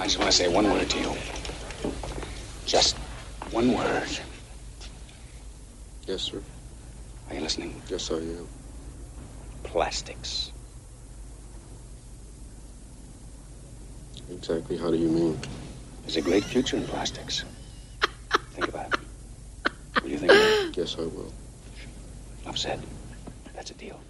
I just want to say one word to you. Just one word. Yes, sir. Are you listening? Yes, I am. Plastics. Exactly how do you mean? There's a great future in plastics. Think about it. Will you think about it? Yes, I will. Enough said. That's a deal.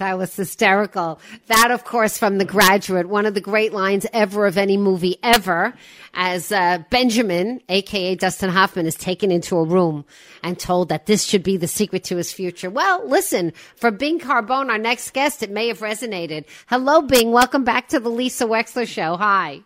That was hysterical. That, of course, from The Graduate, one of the great lines ever of any movie ever, as uh, Benjamin, aka Dustin Hoffman, is taken into a room and told that this should be the secret to his future. Well, listen, for Bing Carbone, our next guest, it may have resonated. Hello, Bing. Welcome back to the Lisa Wexler Show. Hi.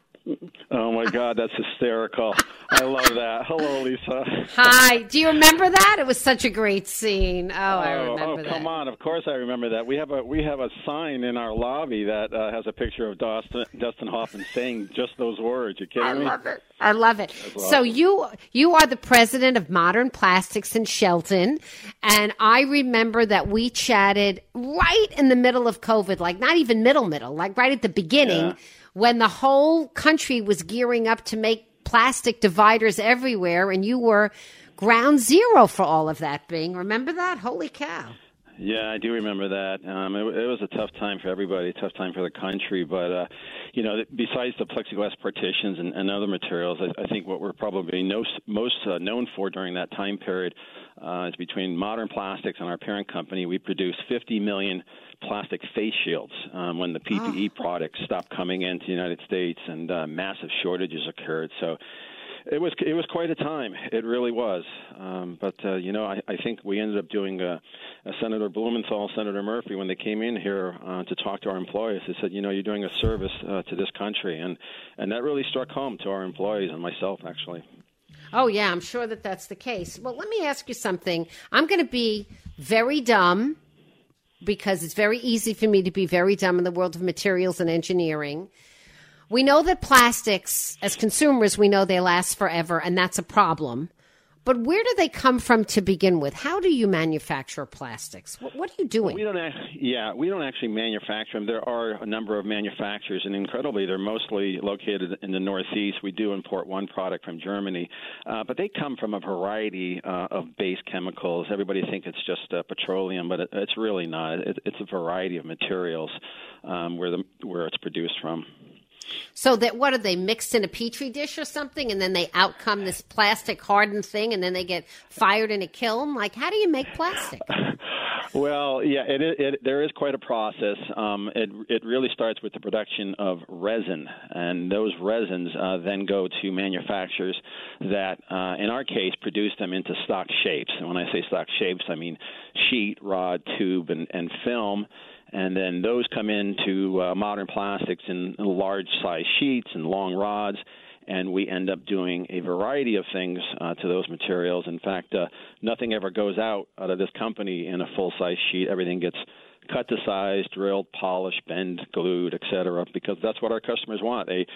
Oh my God, that's hysterical! I love that. Hello, Lisa. Hi. Do you remember that? It was such a great scene. Oh, I oh, remember oh, that. come on! Of course, I remember that. We have a we have a sign in our lobby that uh, has a picture of Dustin, Dustin Hoffman saying just those words. You kidding I me? love it. I love it. That's So awesome. you you are the president of Modern Plastics in Shelton, and I remember that we chatted right in the middle of COVID, like not even middle middle, like right at the beginning, Yeah. When the whole country was gearing up to make plastic dividers everywhere, and you were ground zero for all of that. Bing remember that? Holy cow! Yeah, I do remember that. Um, it, it was a tough time for everybody, a tough time for the country. But uh, you know, besides the plexiglass partitions and, and other materials, I, I think what we're probably no, most uh, known for during that time period uh, is between Modern Plastics and our parent company. We produced 50 million plastic face shields um, when the PPE products stopped coming into the United States and uh, massive shortages occurred. So. It was it was quite a time. It really was. Um, but uh, you know, I, I think we ended up doing uh, uh, Senator Blumenthal, Senator Murphy, when they came in here uh, to talk to our employees. They said, you know, you're doing a service uh, to this country, and and that really struck home to our employees and myself actually. Oh, yeah, I'm sure that that's the case. Well, let me ask you something. I'm going to be very dumb because it's very easy for me to be very dumb in the world of materials and engineering. We know that plastics, as consumers, we know they last forever, and that's a problem. But where do they come from to begin with? How do you manufacture plastics? What, what are you doing? We don't, yeah, we don't actually manufacture them. There are a number of manufacturers, and incredibly, they're mostly located in the Northeast. We do import one product from Germany, uh, but they come from a variety uh, of base chemicals. Everybody thinks it's just uh, petroleum, but it, it's really not. It, it's a variety of materials um, where the where it's produced from. So that what are they mixed in a petri dish or something, and then they outcome this plastic hardened thing, and then they get fired in a kiln? Like, how do you make plastic? Well, yeah, it, it there is quite a process. Um, it it really starts with the production of resin, and those resins uh, then go to manufacturers that, uh, in our case, produce them into stock shapes. And when I say stock shapes, I mean sheet, rod, tube, and, and film. And then those come into uh, modern plastics in large size sheets and long rods and we end up doing a variety of things uh, to those materials. In fact, uh, nothing ever goes out out of this company in a full size sheet. Everything gets cut to size, drilled, polished, bent, glued, etc. Because that's what our customers want. They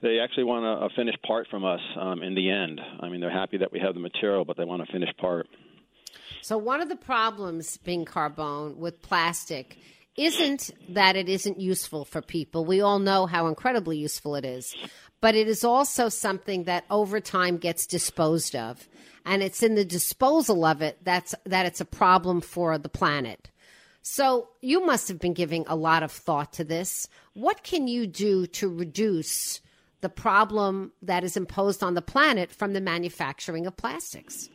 they actually want a, a finished part from us um, in the end. I mean, they're happy that we have the material, but they want a finished part. So one of the problems Bing Carbone with plastic isn't that it isn't useful for people. We all know how incredibly useful it is. But it is also something that over time gets disposed of. And it's in the disposal of it that's that it's a problem for the planet. So you must have been giving a lot of thought to this. What can you do to reduce the problem that is imposed on the planet from the manufacturing of plastics?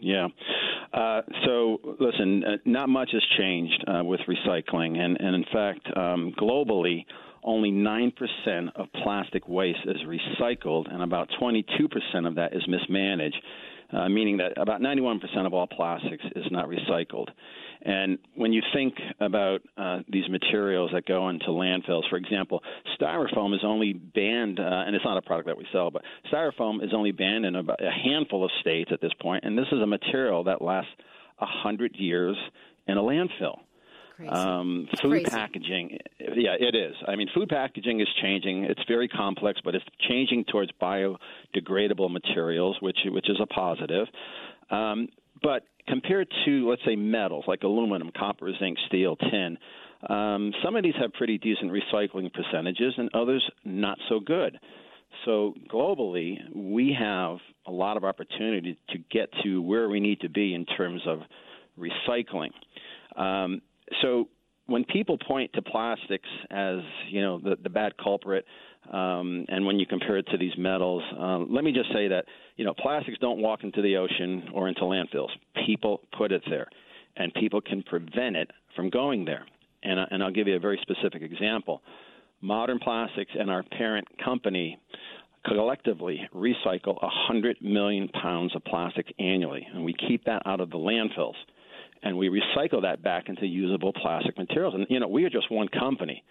Yeah. Uh, so, listen, uh, not much has changed uh, with recycling. And, and in fact, um, globally, only 9% of plastic waste is recycled, and about 22% of that is mismanaged, uh, meaning that about 91% of all plastics is not recycled. And when you think about uh, these materials that go into landfills, for example, styrofoam is only banned, uh, and it's not a product that we sell, but styrofoam is only banned in about a handful of states at this point, and this is a material that lasts a hundred years in a landfill. Um, food crazy. packaging, yeah, it is. I mean, food packaging is changing. It's very complex, but it's changing towards biodegradable materials, which which is a positive. Um, but compared to, let's say, metals like aluminum, copper, zinc, steel, tin, um, some of these have pretty decent recycling percentages, and others not so good. So globally, we have a lot of opportunity to get to where we need to be in terms of recycling. Um, so when people point to plastics as you know the, the bad culprit, um, and when you compare it to these metals, uh, let me just say that you know plastics don't walk into the ocean or into landfills. People put it there, and people can prevent it from going there. And, and I'll give you a very specific example. Modern Plastics and our parent company collectively recycle 100 million pounds of plastic annually, and we keep that out of the landfills and we recycle that back into usable plastic materials. And you know, we are just one company,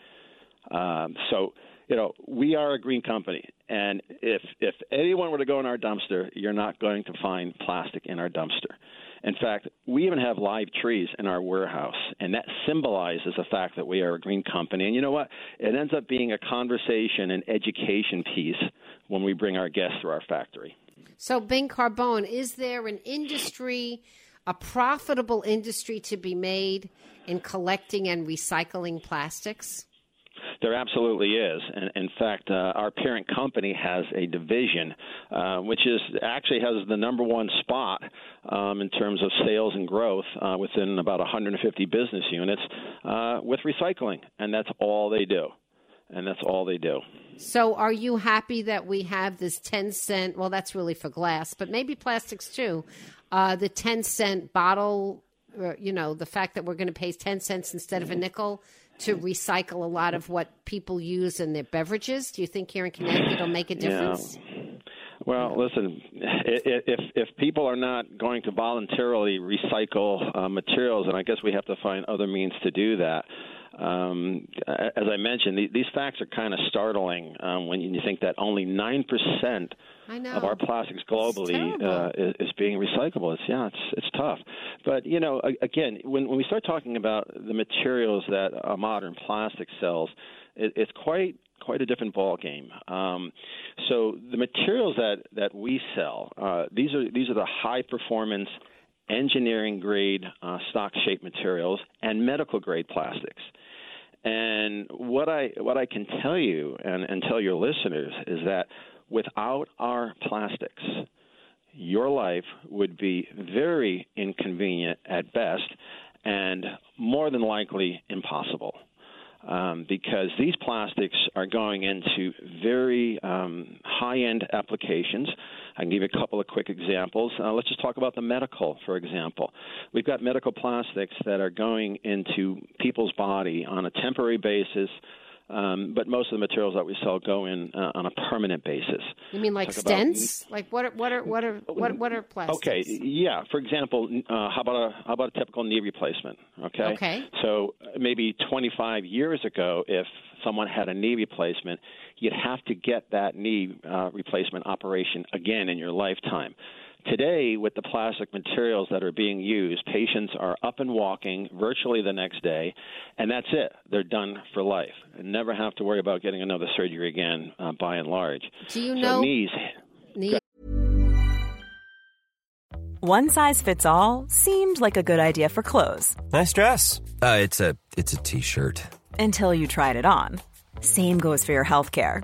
um, so you know, we are a green company, and if if anyone were to go in our dumpster, you're not going to find plastic in our dumpster. In fact, we even have live trees in our warehouse, and that symbolizes the fact that we are a green company. And you know what? It ends up being a conversation and education piece when we bring our guests through our factory. So, Bing Carbone, is there an industry, a profitable industry to be made in collecting and recycling plastics? There absolutely is. And in fact, uh, our parent company has a division uh, which is actually has the number one spot um, in terms of sales and growth uh, within about 150 business units uh, with recycling, and that's all they do. And that's all they do. So, are you happy that we have this 10 cent? Well, that's really for glass, but maybe plastics too. Uh, the 10 cent bottle, uh, you know, the fact that we're going to pay 10 cents instead of a nickel to recycle a lot of what people use in their beverages? Do you think here in Connecticut it'll make a difference? Yeah. Well, listen, if if people are not going to voluntarily recycle uh, materials, and I guess we have to find other means to do that. Um, as I mentioned, these facts are kind of startling um, when you think that only nine percent of our plastics globally uh, is, is, being recyclable. It's yeah, it's it's tough. But you know, again, when when we start talking about the materials that a modern plastic sells, it, it's quite quite a different ball game. Um, so the materials that that we sell, uh, these are these are the high performance engineering grade uh, stock shape materials and medical grade plastics. And what I what I can tell you and, and tell your listeners is that without our plastics, your life would be very inconvenient at best and more than likely impossible. Um, because these plastics are going into very um, high end applications. I can give you a couple of quick examples. Uh, let's just talk about the medical, for example. We've got medical plastics that are going into people's body on a temporary basis um, but most of the materials that we sell go in uh, on a permanent basis. You mean like Talk stents? About, like what? Are, what are what are what, what are plastics? Okay, yeah. For example, uh, how about a how about a typical knee replacement? Okay. Okay. So uh, maybe 25 years ago, if someone had a knee replacement, you'd have to get that knee uh, replacement operation again in your lifetime. Today, with the plastic materials that are being used, patients are up and walking virtually the next day, and that's it. They're done for life. And never have to worry about getting another surgery again, uh, by and large. Do you So know knees. knee- One size fits all seemed like a good idea for clothes Nice dress. Uh, it's a it's a t-shirt. until you tried it on. Same goes for your healthcare.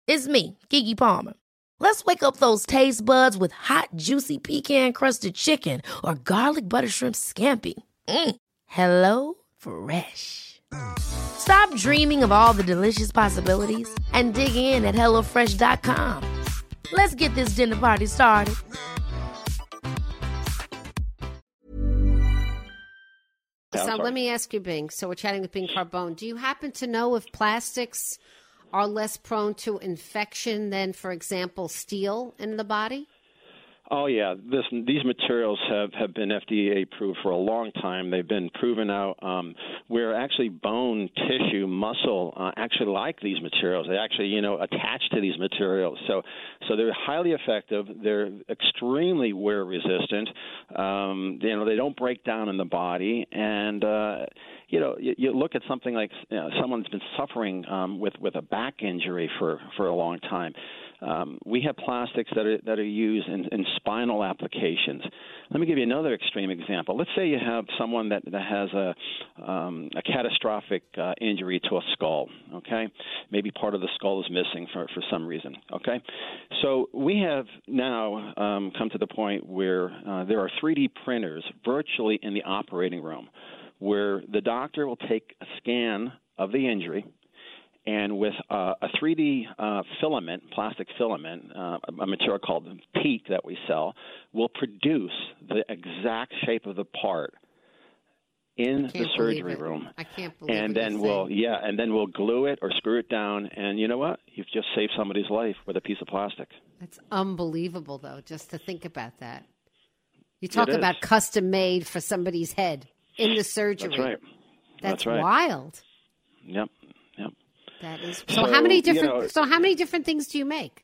It's me, Keke Palmer. Let's wake up those taste buds with hot, juicy pecan crusted chicken or garlic butter shrimp scampi. Mm. Hello Fresh. Stop dreaming of all the delicious possibilities and dig in at HelloFresh.com. Let's get this dinner party started. So let me ask you, Bing. So we're chatting with Bing Carbone. Do you happen to know if plastics are less prone to infection than, for example, steel in the body? Oh yeah, this, these materials have, have been FDA approved for a long time. They've been proven out um, where actually bone, tissue, muscle uh, actually like these materials. They actually you know attach to these materials. So so they're highly effective. They're extremely wear resistant. Um, you know they don't break down in the body and. Uh, you know, you, you look at something like you know, someone's been suffering um, with with a back injury for for a long time. Um, we have plastics that are that are used in, in spinal applications. Let me give you another extreme example. Let's say you have someone that, that has a um, a catastrophic uh, injury to a skull. Okay, maybe part of the skull is missing for for some reason. Okay, so we have now um, come to the point where uh, there are 3D printers virtually in the operating room where the doctor will take a scan of the injury and with uh, a 3D uh, filament, plastic filament, uh, a material called PEEK that we sell, will produce the exact shape of the part in the surgery room. I can't believe And then we'll saying. yeah, and then we'll glue it or screw it down, and you know what? You've just saved somebody's life with a piece of plastic. That's unbelievable, though, just to think about that. You talk about custom made for somebody's head in the surgery. That's right. That's That's right. wild. Yep. That is. So, So, how many you different? know- so how many different things do you make?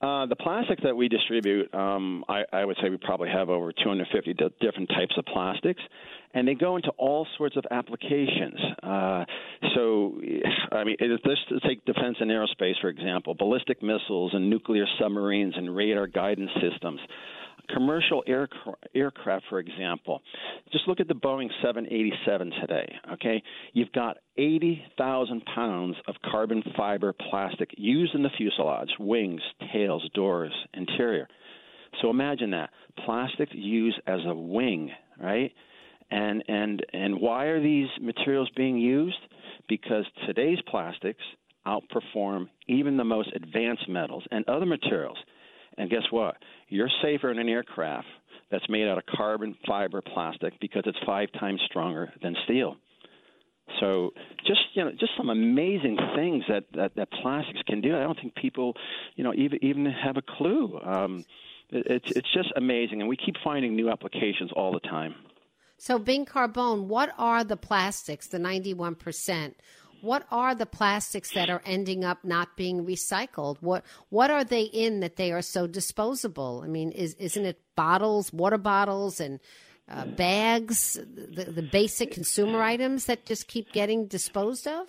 Uh, the plastic that we distribute, um, I, I would say we probably have over 250 di- different types of plastics, and they go into all sorts of applications. Uh, so, I mean, it, let's take defense and aerospace, for example, ballistic missiles and nuclear submarines and radar guidance systems. Commercial aircra- aircraft, for example, just look at the Boeing 787 today. Okay, you've got 80,000 pounds of carbon fiber plastic used in the fuselage, wings, tails, doors, interior. So imagine that plastic used as a wing, right? And and and why are these materials being used? Because today's plastics outperform even the most advanced metals and other materials. And guess what? You're safer in an aircraft that's made out of carbon fiber plastic because it's five times stronger than steel. So just you know, just some amazing things that, that, that plastics can do. I don't think people, you know, even even have a clue. Um, it, it's it's just amazing, and we keep finding new applications all the time. So, Bing Carbone, what are the plastics, the 91%? What are the plastics that are ending up not being recycled? What what are they in that they are so disposable? I mean, is isn't it bottles, water bottles, and uh, bags, the, the basic consumer items that just keep getting disposed of?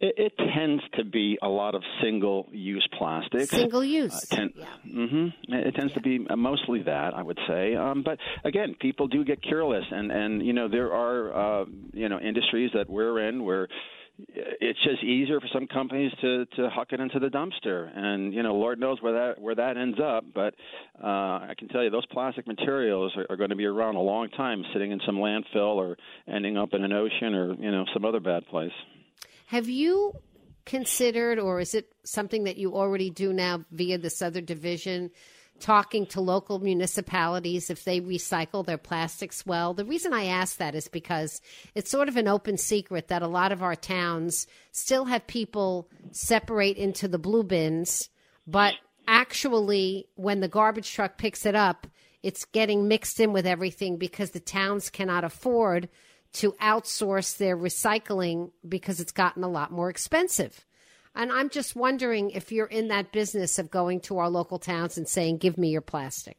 It, it tends to be a lot of single-use plastics. Single use. Uh, ten- yeah. hmm It tends to be mostly that, I would say. Um, but again, people do get careless, and and you know there are uh, you know industries that we're in where it's just easier for some companies to to huck it into the dumpster, and you know Lord knows where that where that ends up. But uh, I can tell you those plastic materials are, are going to be around a long time, sitting in some landfill or ending up in an ocean or you know some other bad place. Have you considered, or is it something that you already do now via this other division, talking to local municipalities if they recycle their plastics well. The reason I ask that is because it's sort of an open secret that a lot of our towns still have people separate into the blue bins, but actually, when the garbage truck picks it up, it's getting mixed in with everything because the towns cannot afford to outsource their recycling because it's gotten a lot more expensive. And I'm just wondering if you're in that business of going to our local towns and saying, give me your plastic.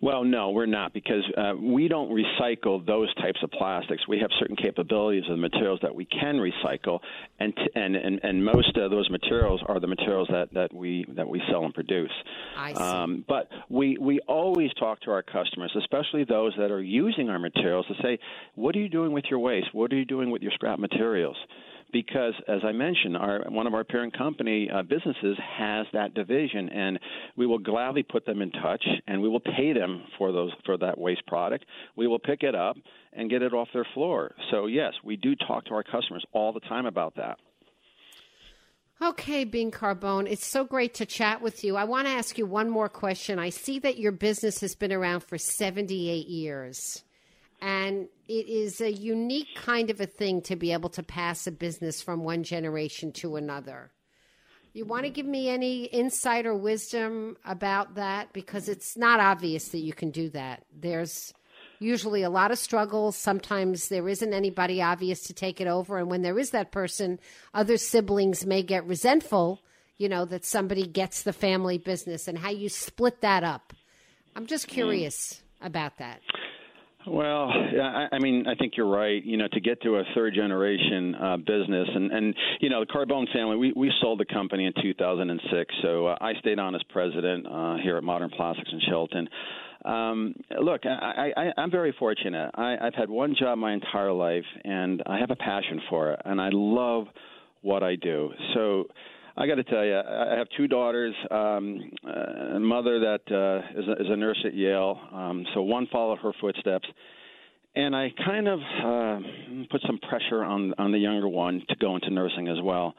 Well, no, we're not because uh, we don't recycle those types of plastics. We have certain capabilities of the materials that we can recycle, and t- and, and and most of those materials are the materials that, that we that we sell and produce. I see. Um, but we we always talk to our customers, especially those that are using our materials, to say, what are you doing with your waste? What are you doing with your scrap materials? Because, as I mentioned, our one of our parent company uh, businesses has that division, and we will gladly put them in touch, and we will pay them for those for that waste product. We will pick it up and get it off their floor. So yes, we do talk to our customers all the time about that. Okay, Bing Carbone, it's so great to chat with you. I want to ask you one more question. I see that your business has been around for 78 years. And it is a unique kind of a thing to be able to pass a business from one generation to another. You want to give me any insight or wisdom about that? Because it's not obvious that you can do that. There's usually a lot of struggles. Sometimes there isn't anybody obvious to take it over. And when there is that person, other siblings may get resentful, you know, that somebody gets the family business and how you split that up. I'm just curious mm. about that. Well, I, I mean, I think you're right. You know, to get to a third generation uh, business, and and you know, the Carbone family, we we sold the company in 2006. So uh, I stayed on as president uh, here at Modern Plastics in Shelton. Um, look, I, I, I'm very fortunate. I, I've had one job my entire life, and I have a passion for it, and I love what I do. So I got to tell you, I have two daughters, um, a mother that uh, is, a, is a nurse at Yale. Um, so one followed her footsteps, and I kind of uh, put some pressure on on the younger one to go into nursing as well.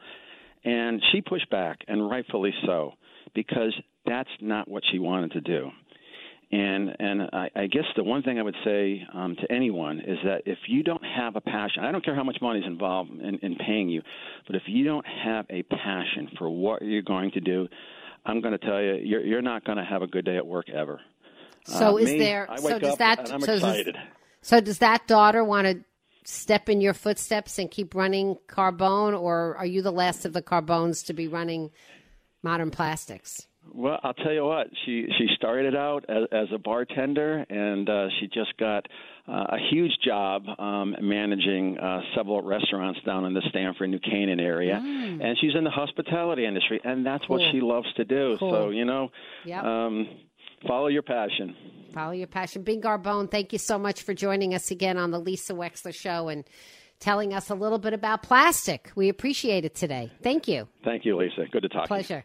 And she pushed back, and rightfully so, because that's not what she wanted to do. And and I, I guess the one thing I would say um, to anyone is that if you don't have a passion, I don't care how much money is involved in, in paying you, but if you don't have a passion for what you're going to do, I'm going to tell you, you're, you're not going to have a good day at work ever. So uh, is me, there? so does that? So excited. Does, so does that daughter want to step in your footsteps and keep running Carbone, or are you the last of the Carbones to be running Modern Plastics? Well, I'll tell you what. She she started out as, as a bartender, and uh, she just got uh, a huge job um, managing uh, several restaurants down in the Stamford, New Canaan area. Mm. And she's in the hospitality industry, and that's cool. what she loves to do. Cool. So you know, yep. um, follow your passion. Follow your passion. Bing Carbone, thank you so much for joining us again on the Lisa Wexler Show and telling us a little bit about plastic. We appreciate it today. Thank you. Thank you, Lisa. Good to talk. To you. Pleasure.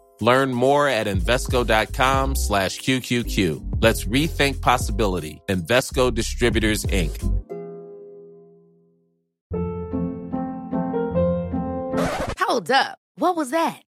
Learn more at Invesco.com slash QQQ. Let's rethink possibility. Invesco Distributors, Inc. Hold up. What was that?